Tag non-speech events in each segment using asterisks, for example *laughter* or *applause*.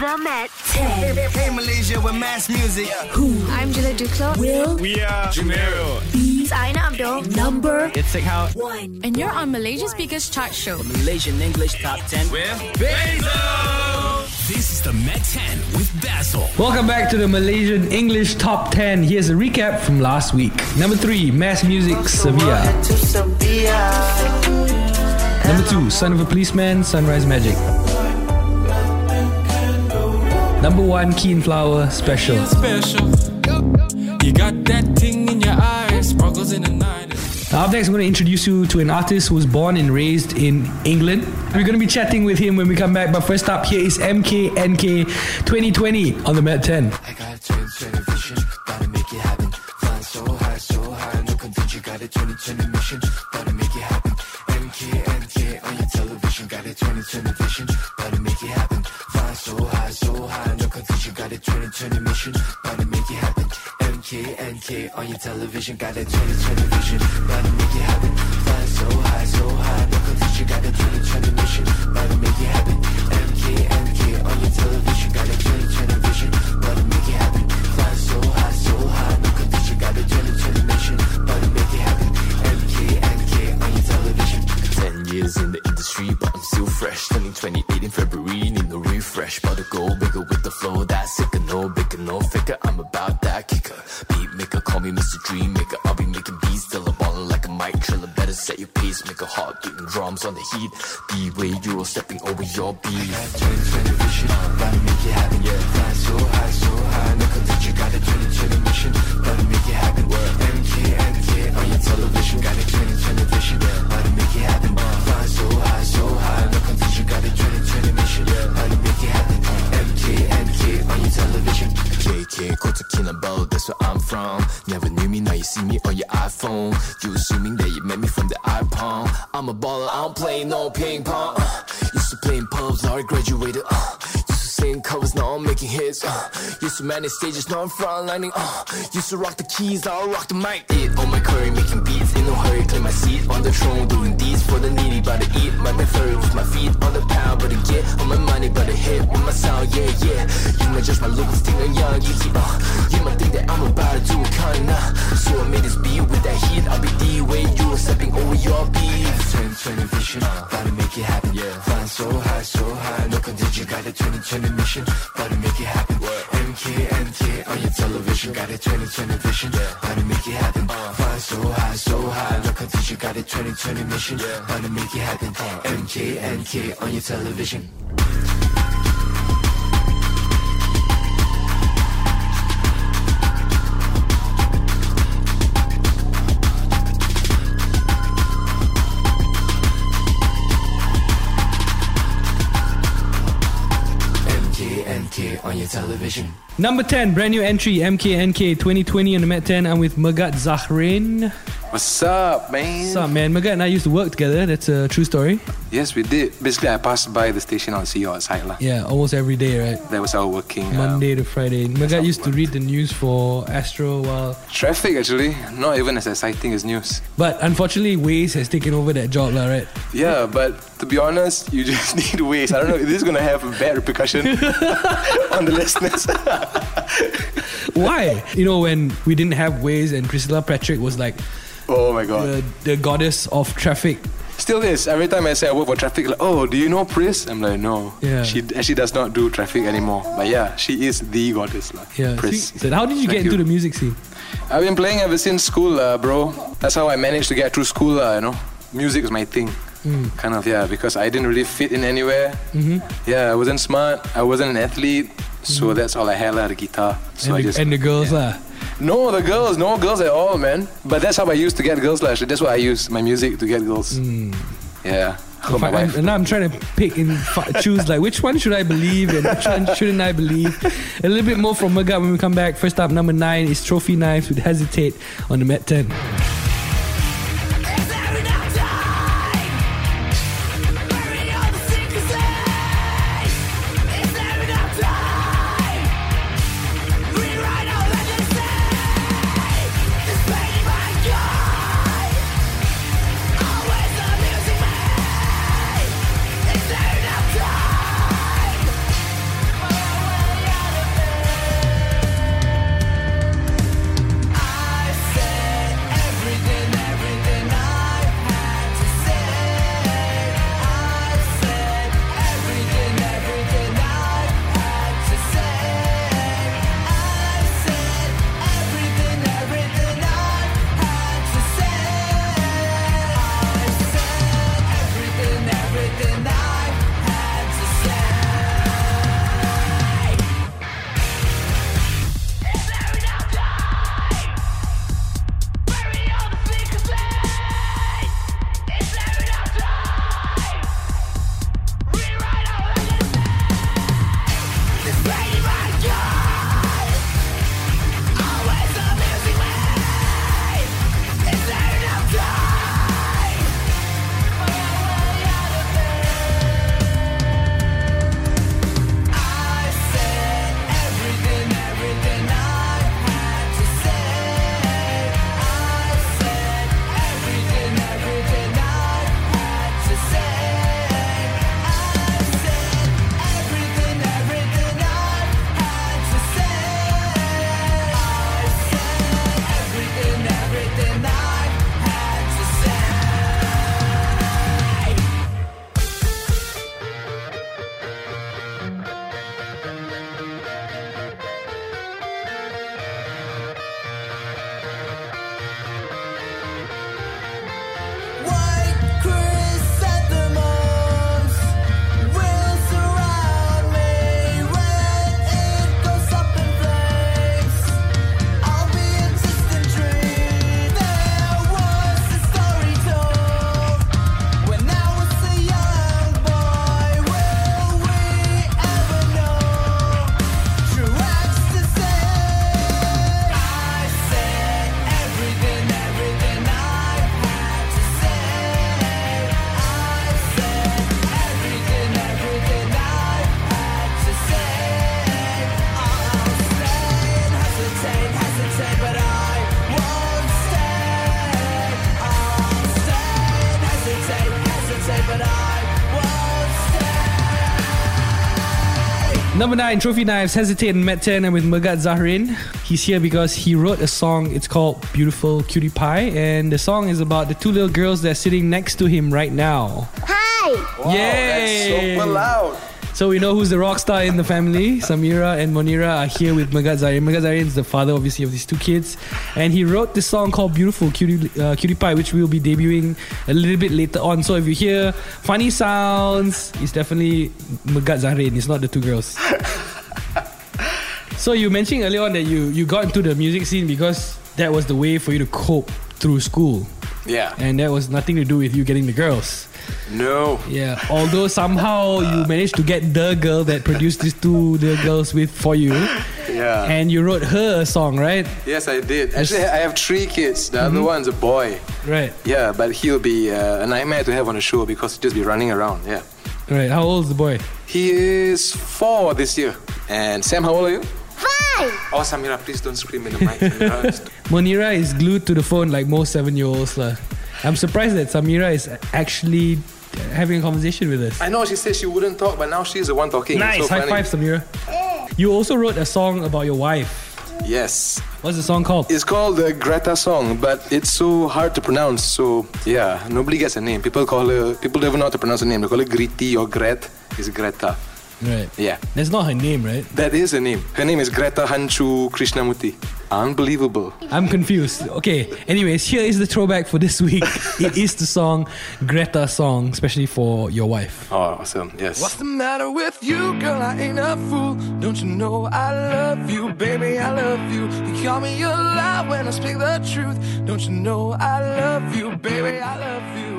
The Met 10. Hey Malaysia with mass music. Who? I'm Julia Duclo. Will We are Jumero. It's Aina Abdul. number It's like how one. And you're on Malaysia biggest Chart Show. Malaysian English top 10. with Basil. This is the Met 10 with Basil. Welcome back to the Malaysian English Top 10. Here's a recap from last week. Number 3, Mass Music Sevilla. Number 2, Son of a Policeman, Sunrise Magic. Number 1, Keen Flower Special. special. You got that thing in your eyes, sparkles in the night. Now, up next, I'm going to introduce you to an artist who was born and raised in England. We're going to be chatting with him when we come back. But first up, here is MKNK 2020 on the Met 10. I got 2020 vision, gotta make it happen. Flying so high, so high, no contention, MK, NK on your television, got a 2020 vision, gotta make it happen. Flying so high, so high, no contention, got a 2020 mission, gotta make it happen. MK, NK on your television, got a 2020 vision, gotta make it happen. Flying so high, so high, no condition, got a 2020 mission, gotta make it happen. MK, NK on your television. Ten years in the industry, but I'm still fresh. Turning 28 in February, need no refresh. But to go bigger with the flow, that's sicker, no bigger, no figure. I'm about that kicker. Beat me Mr. Dream Maker. I'll be making beats, still a baller like a mic triller. Better set your pace, make a heart beating drums on the heat. B-way, Euro stepping over your beat. 2020 vision, gotta make it happen. Yeah, flying so high, so iPhone. You assuming that you met me from the iPhone. I'm a baller, I don't play no ping pong. Making hits. Uh, used to manage stages, now I'm frontlining. Uh, used to rock the keys, now I rock the mic. It on my curry, making beats, in no hurry, claim my seat on the throne, doing deeds for the needy. But to eat my McFlurry with my feet on the pound, but to get on my money, but to hit with my sound, yeah, yeah. You might judge my looks, think I'm young, easy, uh. You might think that I'm about to do it kinda. So I made this beat with that heat, I'll be D-way, you are stepping over your beat. 2020 vision, gotta make it happen, yeah. Flying so high, so high, no contingent, got a 2020 mission, gotta make it happen. On your television, got a 2020 vision, gotta make it happen. Flying so high, so high, no you got a 2020 mission, gotta make it happen. MK, NK on your television. MK, NK on your television. Number 10, brand new entry, MKNK 2020 on the Met 10. I'm with Megat Zahrin. What's up, man? What's up, man? Megat and I used to work together. That's a true story. Yes, we did. Basically, I passed by the station on see you outside. lah. Yeah, almost every day, right? That was our working. uh, Monday to Friday. Megat used to read the news for Astro while. traffic, actually. Not even as exciting as news. But unfortunately, Waze has taken over that job, lah, right? Yeah, but to be honest, you just *laughs* need Waze. I don't know. if This is going to have a bad repercussion *laughs* on the listeners. *laughs* Why? You know, when we didn't have Waze and Priscilla Patrick was like oh my god. the, the goddess of traffic. Still is. Every time I say I work for traffic, like, oh, do you know Pris? I'm like, no. Yeah. She actually does not do traffic anymore. But yeah, she is the goddess. lah. Yeah. Pris. So how did you get Thank into you. the music scene? I've been playing ever since school, uh, bro. That's how I managed to get through school, uh, you know. Music was my thing. Mm. Kind of, yeah, because I didn't really fit in anywhere. Mm-hmm. Yeah, I wasn't smart. I wasn't an athlete. So that's all I had, lah, the guitar. So Mm. and, I the, just. and the girls, lah. no, the girls, no girls at all, man. But that's how I used to get girls, lah. That's what I use my music to get girls. Yeah. I my I'm- and now I'm trying to pick and choose like which one should I believe and which one shouldn't I believe. A little bit more from Megat when we come back. First up, number nine is Trophy Knives with Hesitate on the Met 10. Number nine, Trophy Knives, Hesitate and Met 10 and with Megat Zahrin. He's here because he wrote a song. It's called Beautiful Cutie Pie. And the song is about the two little girls that are sitting next to him right now. Hi. Wow, Yay! That's super loud. So we know who's the rock star in the family. Samira and Monira are here with. Megat Zahrin is the father, obviously, of these two kids. And he wrote this song called Beautiful Cutie, uh, Cutie Pie, which we'll be debuting a little bit later on. So if you hear funny sounds, it's definitely Megat Zahrin. It's not the two girls. so you mentioned earlier on that you, you got into the music scene because that was the way for you to cope through school. Yeah. And that was nothing to do with you getting the girls. No. Yeah, although somehow you managed to get the girl that produced these two the girls with for you, Yeah. and you wrote her a song, right? yes, I did. Actually, I have three kids. The other one's a boy. Right, Yeah, but he'll be uh, a nightmare to have on the show because he'll just be running around. Yeah. right. How old is the boy? He is four this year. And Sam, how old are you? Five. Oh, Samira, please don't scream in the mic. *laughs* Monira is glued to the phone like most seven-year-olds, lah. I'm surprised that Samira is actually having a conversation with us. I know she said she wouldn't talk, but now she's the one talking. Nice, so high funny. five, Samira. You also wrote a song about your wife. Yes. What's the song called? It's called the Greta song, but it's so hard to pronounce. So yeah, nobody gets a name. People call her. People don't even know how to pronounce her name. They call her Griti or Gret. It's Greta. Right. Yeah, That's not her name, right? that is her name. Her name is Greta Hanchu Krishnamurti. Unbelievable. I'm confused. Okay. Anyways, here is the throwback for this week. *laughs* it is the song Greta song, especially for your wife. Oh, awesome. Yes. What's the matter with you, girl? I ain't a fool. Don't you know I love you, baby? I love you. You call me a lie when I speak the truth. Don't you know I love you, baby? I love you.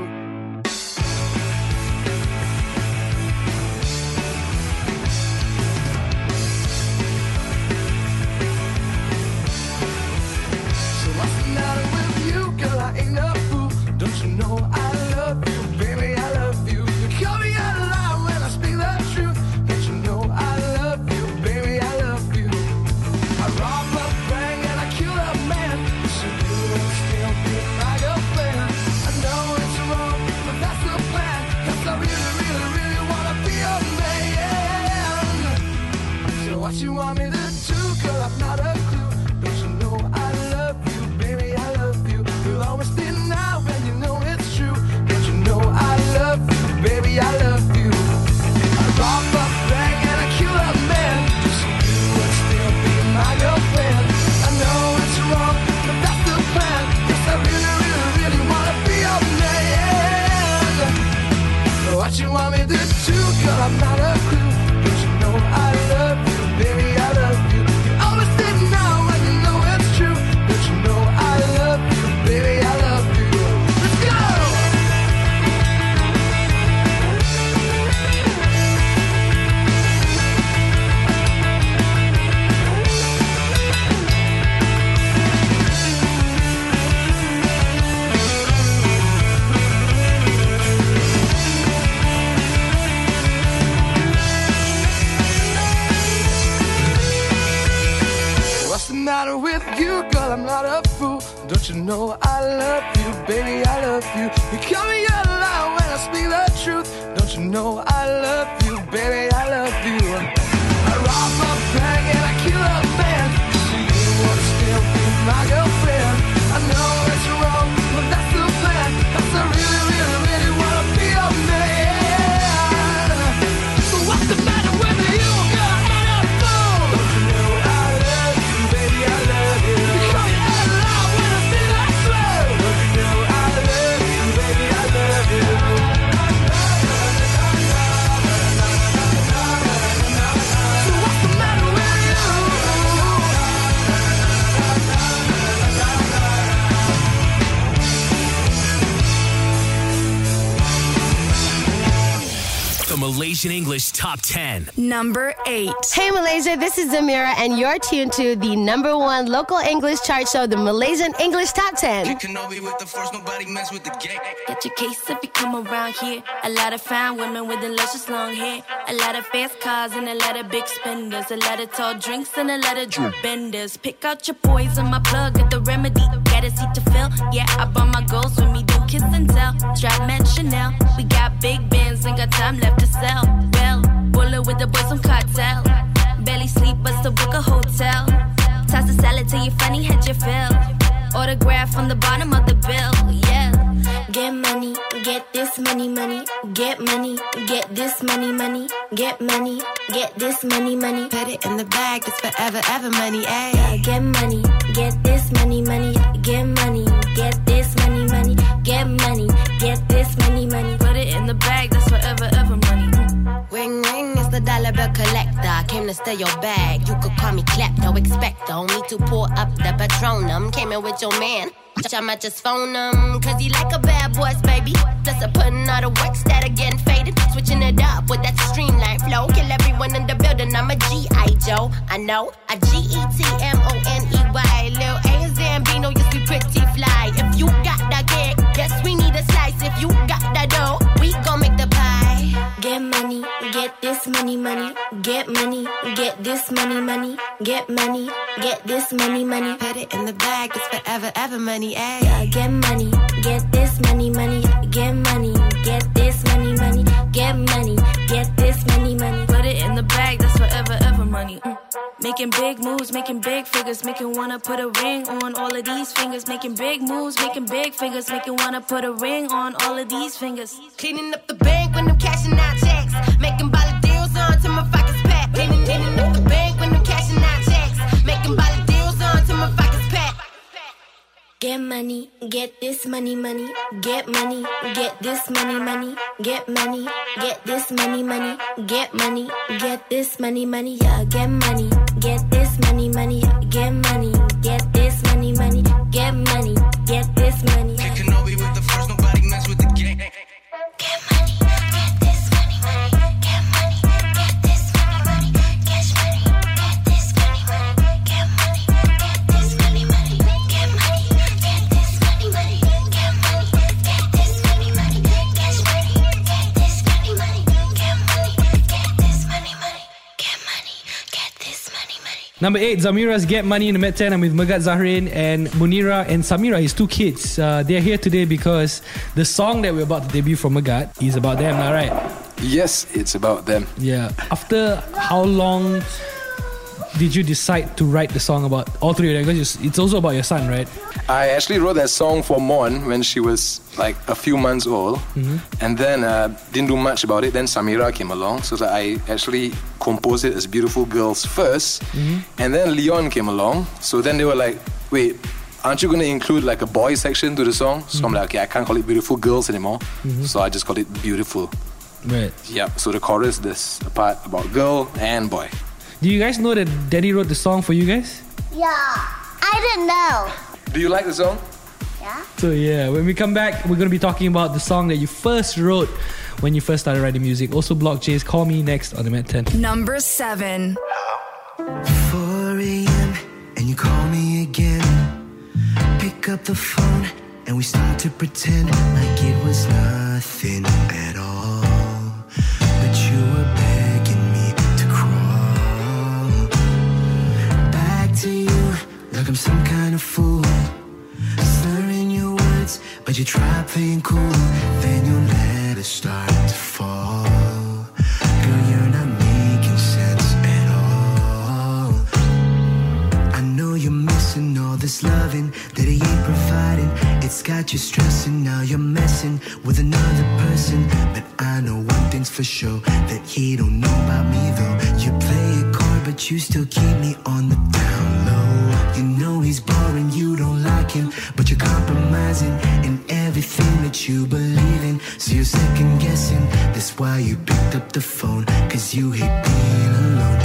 A clue. The Malaysian English Top 10. Number 8. Hey Malaysia, this is Zamaera, and you're tuned to the number one local English chart show, the Malaysian English Top 10. Kenobi with the force, nobody mess with the gang. Get your case if you come around here. A lot of fine women with the luscious long hair. A lot of fast cars and a lot of big spenders. A lot of tall drinks and a lot of drink benders. Pick out your poison, my plug, get the remedy. Got a seat to fill. Yeah, I brought my goals with me. Don't kiss and tell. Strap man Chanel. We got big bands, ain't got time left to sell. Well, bullet with the boys from cartel. a hotel. Toss the salad till you funny, had your fill. Autograph on the bottom of the bill, yeah. Get money, get this money, money. Get money, get this money, money. Get money, get this money, money. Put it in the bag, it's forever, ever money, ayy. Yeah, get money, get this money, money. Get money, get this money, money. Get money, get this money, money. Put it in the bag, that's forever, ever money. Ring ring, it's the dollar bill collector. Came to steal your bag. You could call me klepto, expecto. Me to pour up the patronum. Came in with your man. I might just phone him, cause he like a bad boys, baby. Plus, I putting all the works that are getting faded. Switching it up with that streamline flow. Kill everyone in the building, I'm a G.I. Joe. I know, a G E T M O N E Y. Lil A Zambino, yes, we pretty fly. If you got that money, money. Get money, get this money, money. Get money, get this money, money. Put it in the bag, it's forever, ever money, ayy. Get money, get this money, money. Get money, get this money, money. Get money, get this money, money. Put it in the bag, that's forever, ever money. Mm. Making big moves, making big figures, making wanna put a ring on all of these fingers. Making big moves, making big figures, making wanna put a ring on all of these fingers. Cleaning up the bank when I'm cashing out checks. Making on Get money, get this money, money. Get money, get this money, money. Get money, get this money, money. Get money, get this money, money. Yeah, get money, get this money, money. Get money, get this money, money. Get money, get this money. Number eight, Zamaera's Get Money in the Met 10. I'm with Megat Zahrin and Munira and Samira, his two kids. Uh, they're here today because the song that we're about to debut from Megat is about them, all right? Yes, it's about them. Yeah. After how long did you decide to write the song about all three of them? Because it's also about your son, right? I actually wrote that song for Mon when she was like a few months old, mm-hmm. and then uh, didn't do much about it. Then Samira came along, so that I actually composed it as "Beautiful Girls" 1st mm-hmm. and then Leon came along. So then they were like, "Wait, aren't you gonna include like a boy section to the song?" So I'm mm-hmm. like, "Okay, I can't call it "Beautiful Girls" anymore." So I just called it "Beautiful." Right. Yep. So the chorus, this a part about girl and boy. Do you guys know that Daddy wrote the song for you guys? Yeah. I didn't know. Do you like the song? Yeah. So yeah, when we come back, we're gonna be talking about the song that you first wrote when you first started writing music. Also, Block J's "Call Me" next on the Met 10. Number seven. 4 a.m. and you call me again. Pick up the phone and we start to pretend like it was nothing at all. I'm some kind of fool. Slurring your words, but you try playing cool. Then your letters start to fall. Girl, you're not making sense at all. I know you're missing all this loving that he ain't providing. It's got you stressing, now you're messing with another person. But I know one thing's for sure that he don't know about me though. You play it coy, but you still keep me on the down. You he's boring, you don't like him, but you're compromising in everything that you believe in. So you're second guessing. That's why you picked up the phone, cause you hate being alone.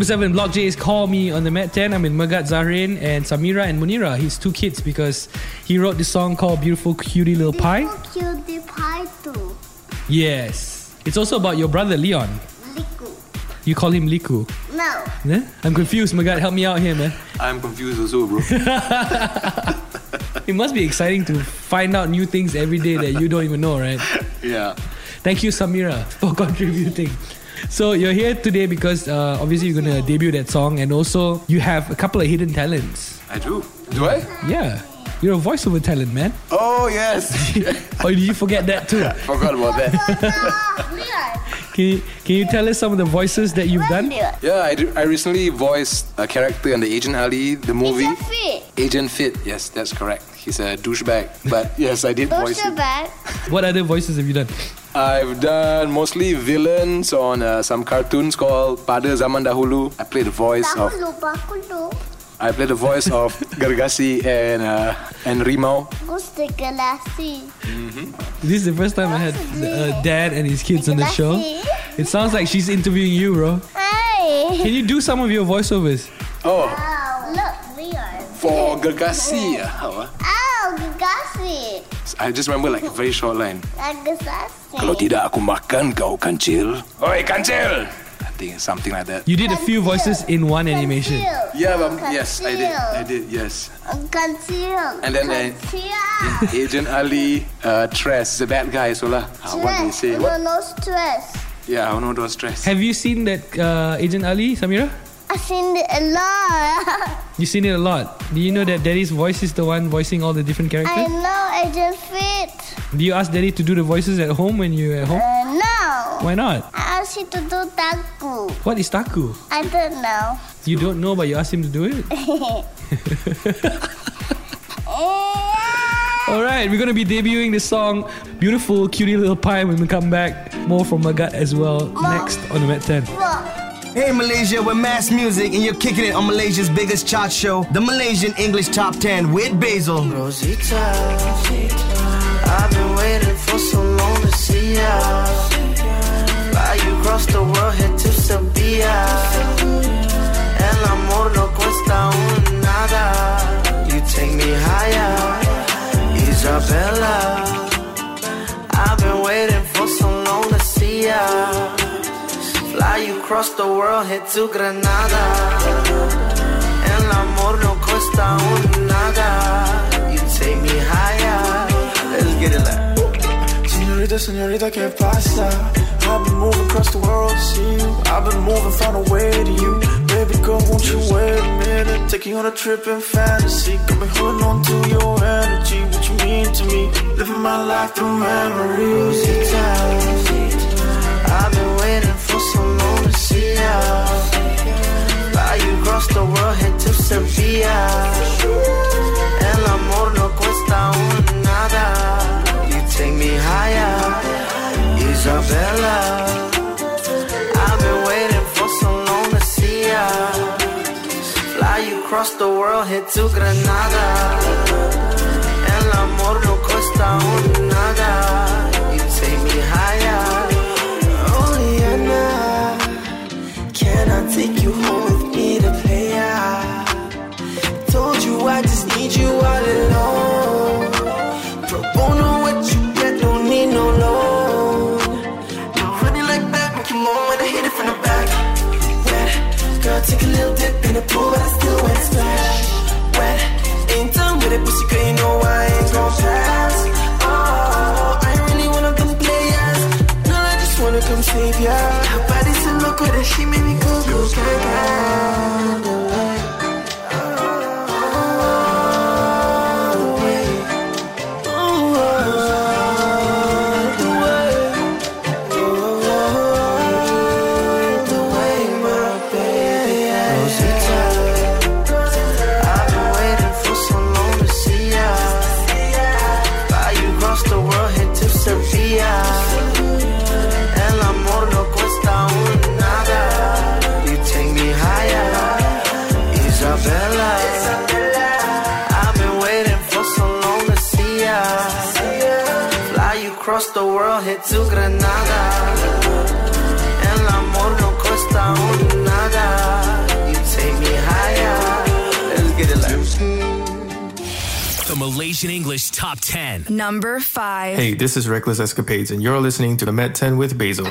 Number seven, Block J is Call Me on the Met 10. I'm with Megat Zahrin and Samira and Munira, his two kids, because he wrote this song called Beautiful Cutie Little Pie. Cute the pie too. Yes. It's also about your brother Leon. Liku. You call him Liku. No. Yeah? I'm confused, Megat. Help me out here, man. I'm confused also, bro. *laughs* *laughs* It must be exciting to find out new things every day that you don't even know, right? yeah. Thank you, Samira, for *laughs* contributing. So you're here today because uh, obviously you're gonna debut that song, and also you have a couple of hidden talents. I do. Do I? Yeah, you're a voiceover talent, man. Oh, yes. *laughs* or did you forget that too? *laughs* Forgot about that. *laughs* Can you, can you tell us some of the voices that you've done? Yeah, I, do, I recently voiced a character in the Agent Ali, the movie. Agent Fit. Agent Fit, yes, that's correct. He's a douchebag. But yes, I did voice Don't it. bad. What other voices have you done? I've done mostly villains on uh, some cartoons called Pada Zaman Dahulu. I played the voice of *laughs* Tahu lupa. I played the voice of Gargasi and uh, and Rimau. Gusti gelasi. This is the first time I had uh, dad and his kids on the show. It sounds like she's interviewing you, bro. Hey. Can you do some of your voiceovers? Oh, Look, Leon. for Gargasi. *laughs* uh? Oh, gegasi. I just remember like a very short line. Gegasi. Kalau tidak aku makan kau kancil. Oi kancil. I think it's something like that. You did a few voices in one animation. Yeah, but yes, I did. I did. Yes. Kancil. And then uh, Agent Ali, uh, Tress, the bad guy, so lah. Uh, what they say? No, What? no stress. Yeah, I know those stress. Have you seen that uh, Agent Ali, Samira? I've seen it a lot. *laughs* You've seen it a lot. Do you know that Daddy's voice is the one voicing all the different characters? I know Agent Fit. Do you ask Daddy to do the voices at home when you're at home? Uh, no. Why not? I asked you to do taku. What is Taku? I don't know. You don't know, but you asked him to do it? *laughs* *laughs* All right, we're gonna be debuting the song "Beautiful Cutie Little Pie" when we come back. More from Megat as well next on the Met 10. Hey Malaysia, we're Mass Music and you're kicking it on Malaysia's biggest chart show, the Malaysian English Top 10 with Basil. Rosita, I've been waiting for so long to see ya. Fly you across the world, head to Sevilla. El amor no cuesta un nada. You take me higher, Isabella. I've been waiting for so long to see ya. Fly you across the world, head to Granada. El amor no cuesta un nada. You take me higher. Let's get it like. Senorita, senorita, ¿qué pasa? I've been moving across the world to see you. I've been moving, found a way to you. Baby girl, won't you wait a minute? You on a trip in fantasy. Got me holding on to your energy. What you mean to me? Living my life through memories. For so long to see ya. Fly you across the world, head to Sevilla. El amor no cuesta un nada. You take me higher, Isabella. I've been waiting for so long to see ya. Fly you across the world, head to Granada. El amor no cuesta un nada. You take me higher. The pool, granada. El amor no cuesta un nada. You take me higher. Let's get it. The Malaysian English Top 10. Number 5. Hey, this is Reckless Escapades, and you're listening to the Met 10 with Basil.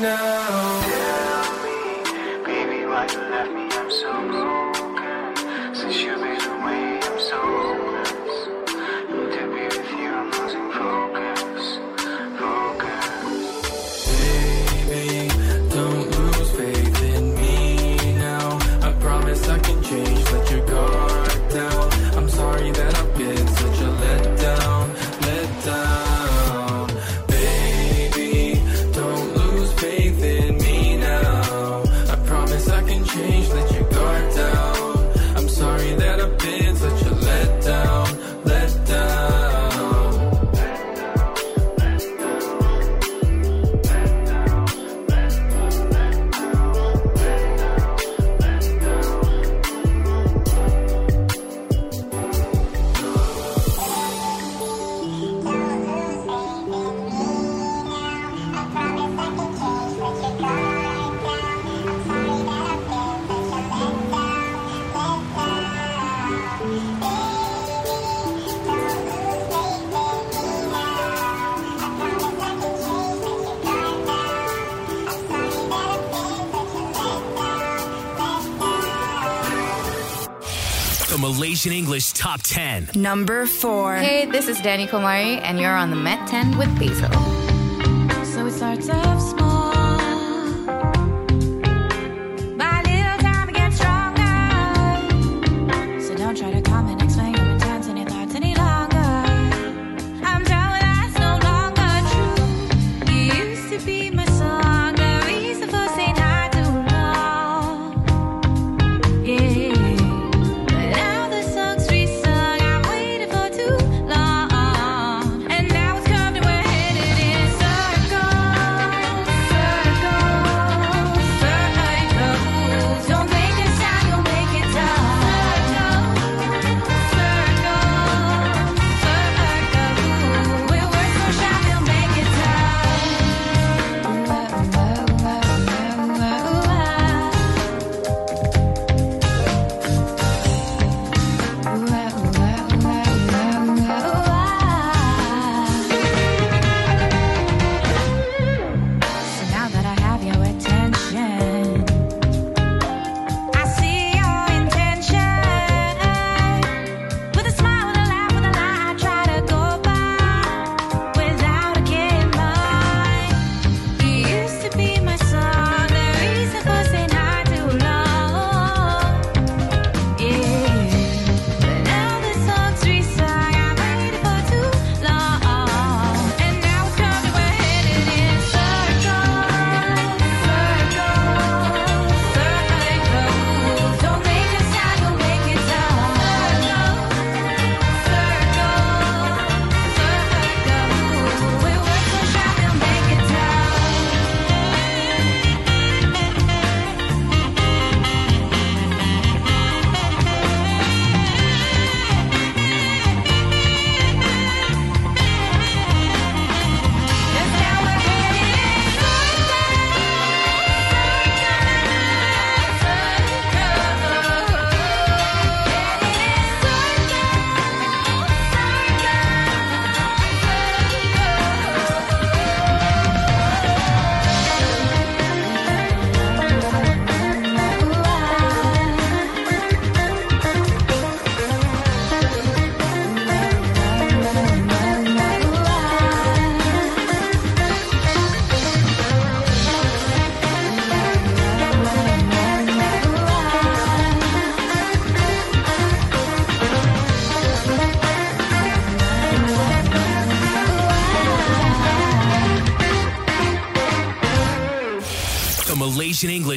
now. Top 10. Number 4. Hey, this is Danny Komari, and you're on the Met 10 with Basil. So it starts out.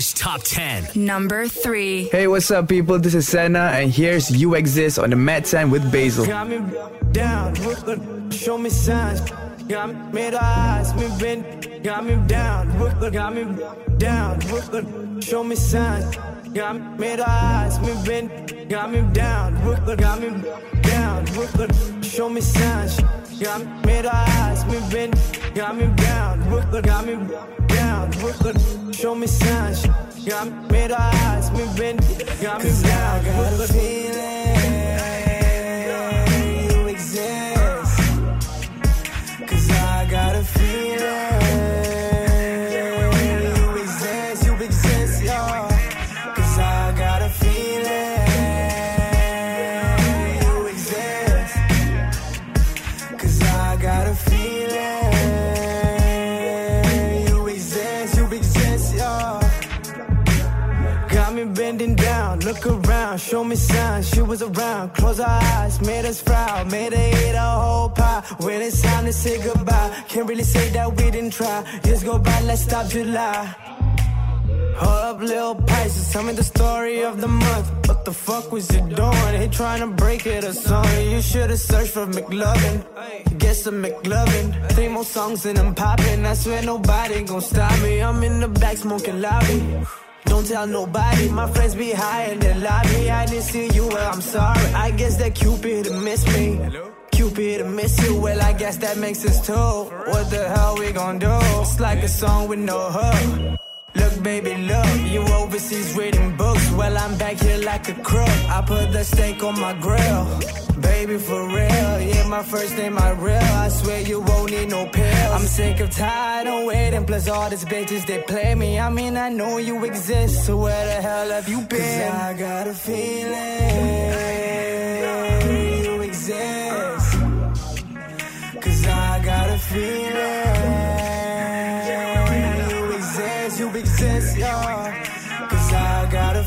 English Top 10. Number 3. Hey, what's up, people? This is Senna, and here's You Exist on the Met 10 with Basil. Got me down, show me signs. Got me made eyes, me bend, got me down, got me down, show me signs. Got me made eyes, me bend, got me down, got me down, show me signs. Got me made eyes, me bend, got me down, got me down, look, show me signs. Got me made eyes, me bend, got me down, got a feeling around, show me signs. She was around, close our eyes, made us proud, made her eat a whole pie. When it's time to say goodbye, can't really say that we didn't try. Years go by, let's stop July. Hold up, little Pisces, tell me the story of the month. What the fuck was you doing? He trying to break it or something. You should've searched for McLovin. Get some McLovin. Three more songs and I'm popping. I swear nobody gon' stop me. I'm in the back smoking loudly. Don't tell nobody, my friends be high in the lobby. I didn't see you, well, I'm sorry. I guess that Cupid missed me. Cupid miss you, well, I guess that makes us two. What the hell we gon' do? It's like a song with no hook. Look, baby, look, you overseas reading books. Well, I'm back here like a crook. I put the steak on my grill. Baby, for real, yeah, my first name, my real. I swear you won't need no pills. I'm sick of tired of waiting. Plus, all these bitches, they play me. I mean, I know you exist, so where the hell have you been? 'Cause I got a feeling you exist. Cause I got a feeling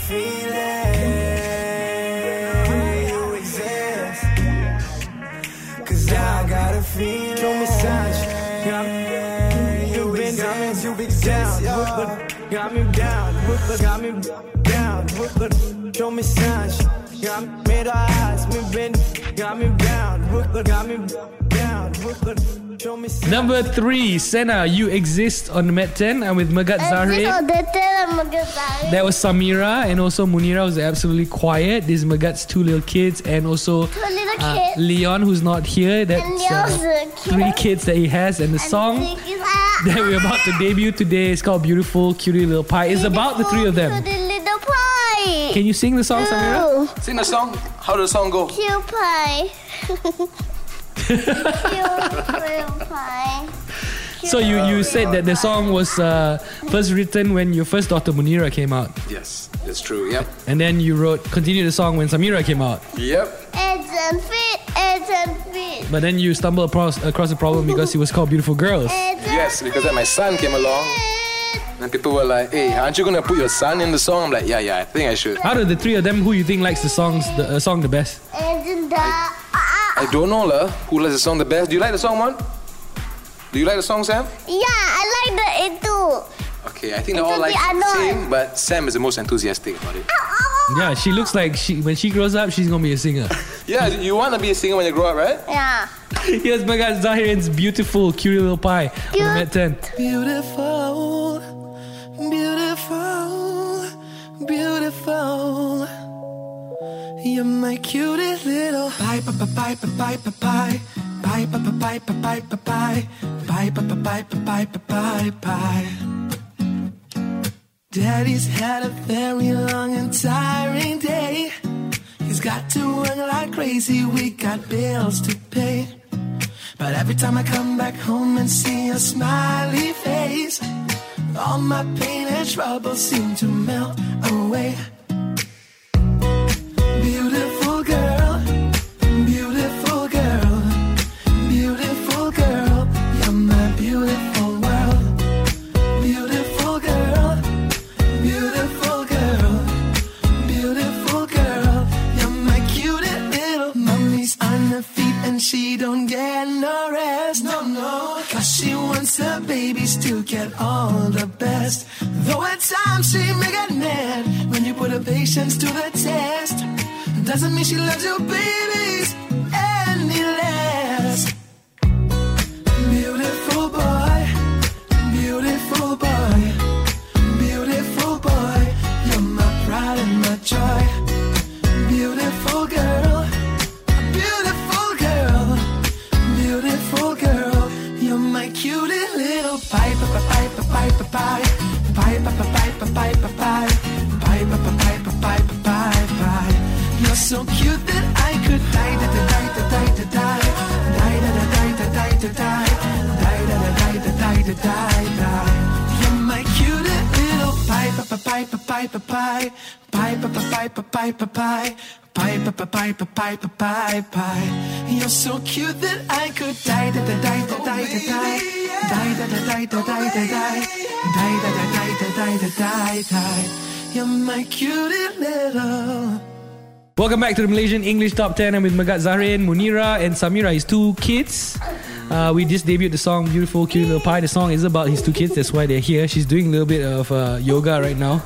feeling you exist. Cause I got a feeling. Show me signs, yeah. You been down, you exist. Got me down, got me down, show me signs. Got me made eyes, me bend, got me down, got me down. Number three, Senna, You Exist on the Met 10. I'm with Megat Exist Zahrin. on the tail of Magasari. That was Samira and also Munira was absolutely quiet. This is Megat's two little kids and also Two little uh. Leon who's not here. That's uh, three kids that he has and the song that we're about to debut today is called Beautiful Cutie Little Pie. It's about the three of them. Little pie. Can you sing the song, Samira? Sing the song. How does the song go? Cute pie. *laughs* Cute little pie. So you, you said that the song was uh, first written when your first daughter Munira came out. Yes, that's true. Yep. And then you wrote continue the song when Samira came out. Yep. Eggs and feet, eggs and feet. But then you stumbled across across a problem because it was called Beautiful Girls. Yes, because then my son came along. And people were like, hey, aren't you gonna put your son in the song? I'm like, yeah, yeah, I think I should. Out of the three of them, who you think likes the songs the uh, song the best? Eggs and da. I don't know, lah. Who likes the song the best? Do you like the song, man? Do you like the song, Sam? Yeah, I like the it too. Okay, I think they It's all like the same, but Sam is the most enthusiastic about it. *laughs* Yeah, she looks like she when she grows up, she's gonna be a singer. *laughs* Yeah, you want to be a singer when you grow up, right? Yeah. *laughs* Here's my guy Zahrin's beautiful, cute little pie on the Met 10. Beautiful, beautiful, beautiful. You're my cutest little pie, pie, pie, pie, pie, pie, pie, pie, pie, pie, pie, pie, pie, pie, pie, pie, pie, pie, pie, pie. Daddy's had a very long and tiring day. He's got to work like crazy. We got bills to pay. But every time I come back home and see your smiley face, all my pain and trouble seem to melt away. she loves you, baby. You're my cutie little. Welcome back to the Malaysian English Top 10. I'm with Megat Zahrin, Munira, and Samira, his two kids. Uh, we just debuted the song Beautiful Cute Little Pie. The song is about his two kids, that's why they're here. She's doing a little bit of uh, yoga right now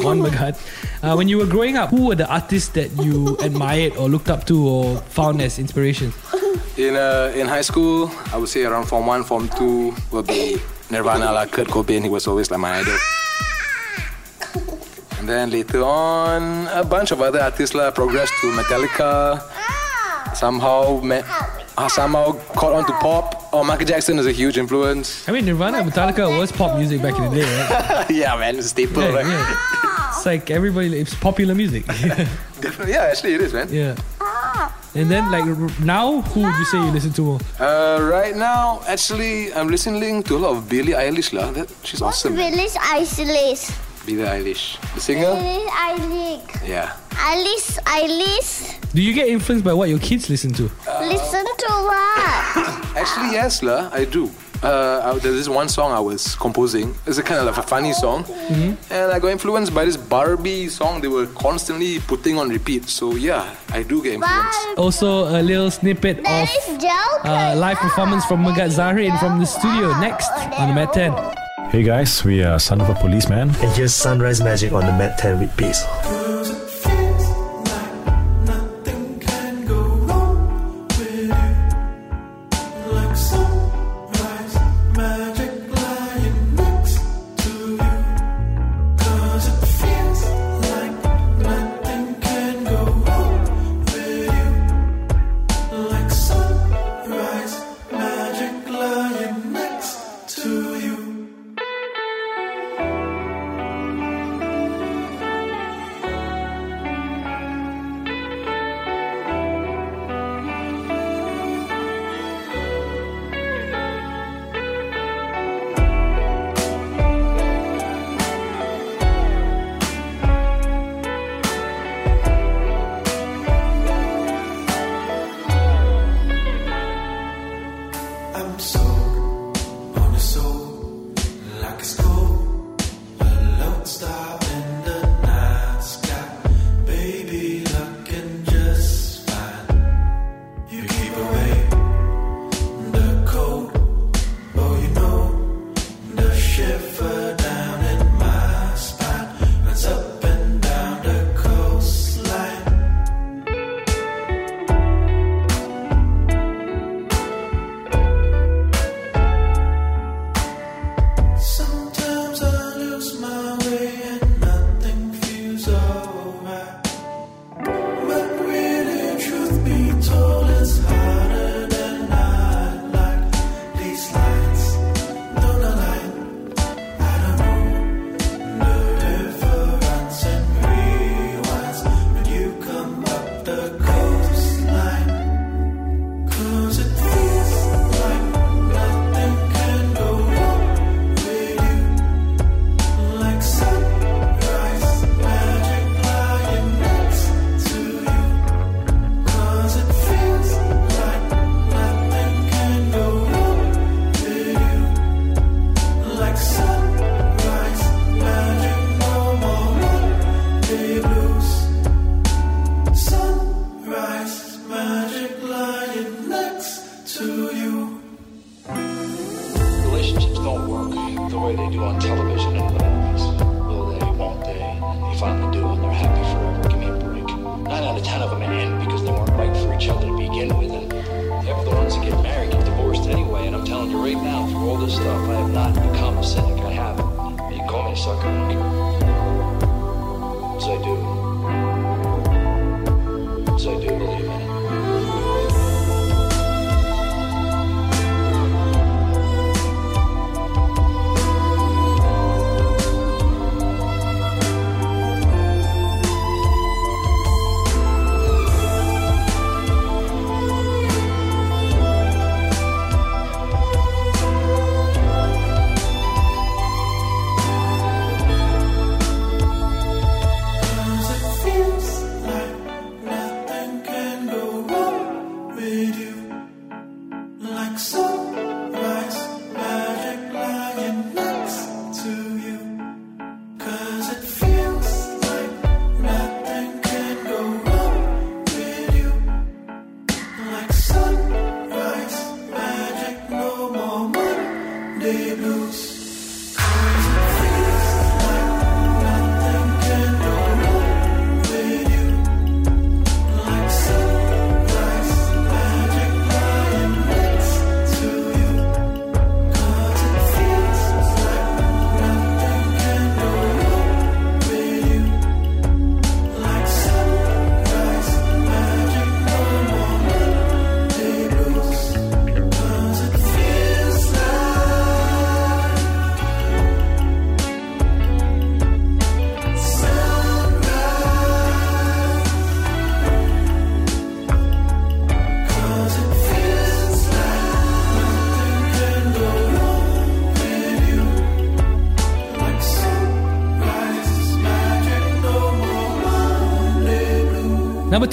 on Megat. Uh, when you were growing up, who were the artists that you *laughs* admired or looked up to or found as inspiration? In uh, in high school, I would say around form one, form two will be Nirvana, like Kurt Cobain. He was always like my idol. And then later on, a bunch of other artists lah progressed to Metallica. Somehow met, uh, somehow caught on to pop. Oh, Michael Jackson is a huge influence. I mean, Nirvana and Metallica was pop music back in the day, right? *laughs* yeah, man, it's a staple, Yeah, right? yeah. It's like everybody, it's popular music. *laughs* Definitely, yeah, actually it is, man. yeah. And then, like, now, who would you say you listen to more? Uh, right now, actually, I'm listening to a lot of Billie Eilish lah. That she's awesome. Billie Isolate. Billie Eilish, the singer. Village Eilish. Yeah. Alice, Alice. Do you get influenced by what your kids listen to? Listen to what? *coughs* Actually, yes, lah, I do. Uh, I- there's this one song I was composing. It's a kind of like a funny song, and I got influenced by this Barbie song they were constantly putting on repeat. So yeah, I do get influenced. Also, a little snippet of Joker. uh, live performance from Megat Zahrin from the studio next on the Met 10. Hey guys, we are Son of a Policeman. And here's Sunrise Magic on the Met 10 with Basil. Victor.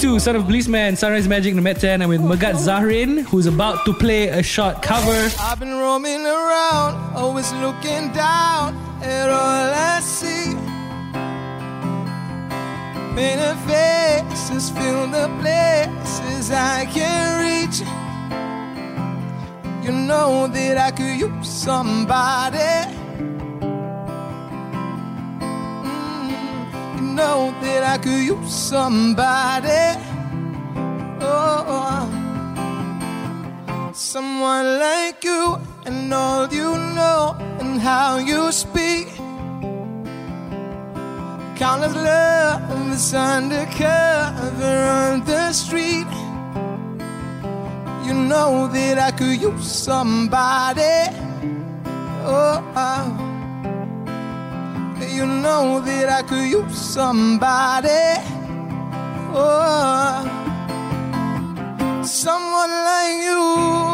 Two, Son of Policeman, Sunrise Magic, the Met 10. I'm with Megat Zahrin, who's about to play a short cover. I've been roaming around, always looking down at all I see. Painted faces fill the places I can reach. You know that I could use somebody. Know that I could use somebody. Oh. Someone like you and all you know and how you speak. Countless love is undercover on the street. You know that I could use somebody. Oh, oh. You know that I could use somebody. Oh, someone like you.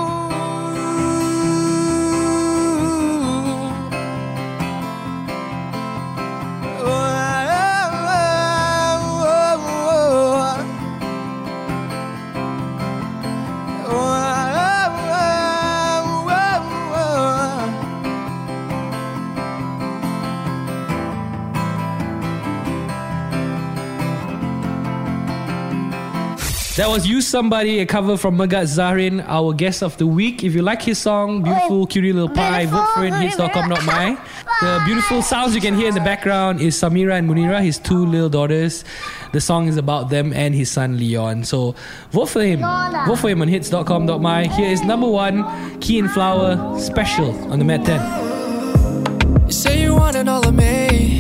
That was You Somebody, a cover from Megat Zahrin, our guest of the week. If you like his song, Beautiful Cutie Little Pie, vote for it, hits.com, not my. The beautiful sounds you can hear in the background is Samira and Munira, his two little daughters. The song is about them and his son Leon. So vote for him. Vote for him on hits.com.my. Here is number one, Key and Flower Special on the Met 10. You say you want it all of me.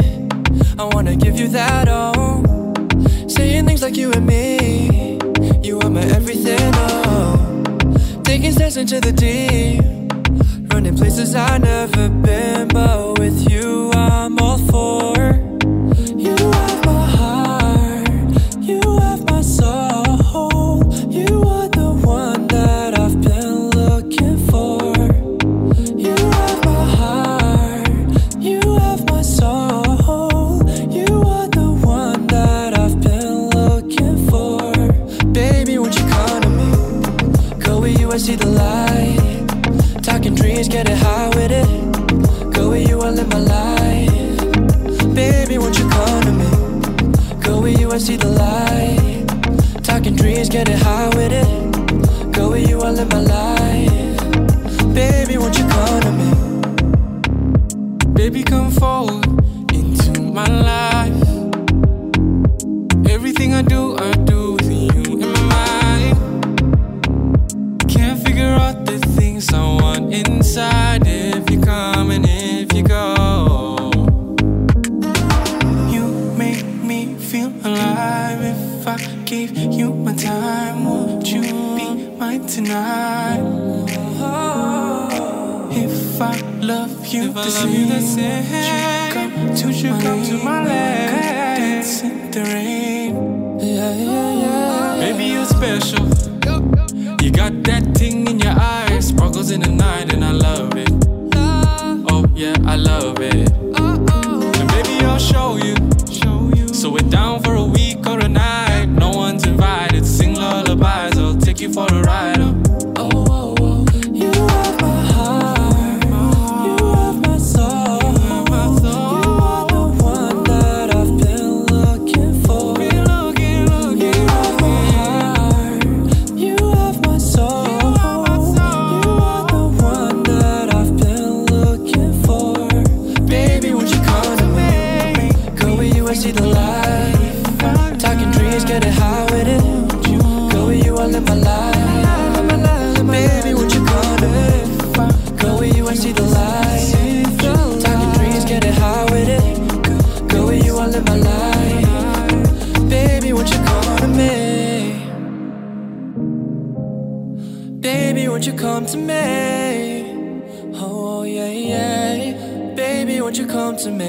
I wanna give you that all. Saying things like you and me. You are my everything, oh. Taking steps into the deep. Running places I've never been, but with you, I'm all for. I do, I do with you in my mind. Can't figure out the things I want inside if you come and if you go. You make me feel alive if I gave you my time. Would you be mine tonight? If I love you, if I love the same, would you come to my land? Dance in the rain. Eyes, in the night, and I love it. Oh yeah, I love it. And baby, I'll show you. So we're down for a week or a night. No one's invited. Sing lullabies. I'll take you for a ride. Come to me? Oh, yeah, yeah. Baby, won't you come to me?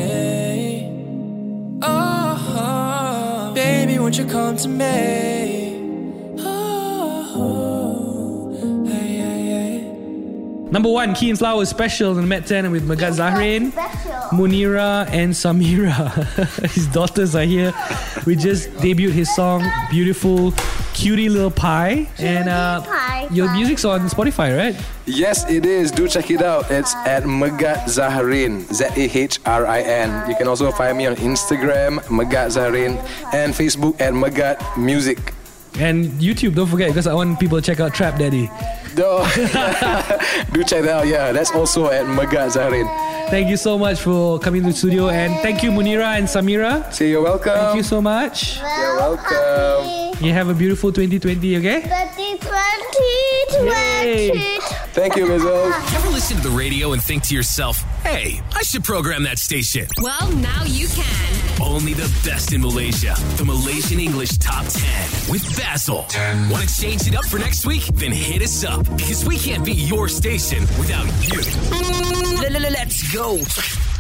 Oh, oh. baby, won't you come to me? Number one, Keen Flowers special in Met 10 with Megat Zahrin, Munira, and Samira. *laughs* His daughters are here. We just debuted his song, Beautiful Cutie Little Pie. And uh, pie, your music's on Spotify, right? Yes, it is. Do check it out. It's at Megat Zahrin, Z A H R I N. You can also find me on Instagram, Megat Zahrin, and Facebook at Megat Music. And YouTube, don't forget, because I want people to check out Trap Daddy. Do, *laughs* do check that out. Yeah, that's also at Megat Zahrin. Thank you so much for coming to the studio. And thank you, Munira and Samira. See you welcome. Thank you so much. You're welcome. You have a beautiful 2020, okay? 2020. Thank you, Mizzle. *laughs* Ever listen to the radio and think to yourself, hey, I should program that station? Well, now you can. Only the best in Malaysia. The Malaysian English Top 10 with Basil. Want to change it up for next week? Then hit us up because we can't be your station without you. Let's go.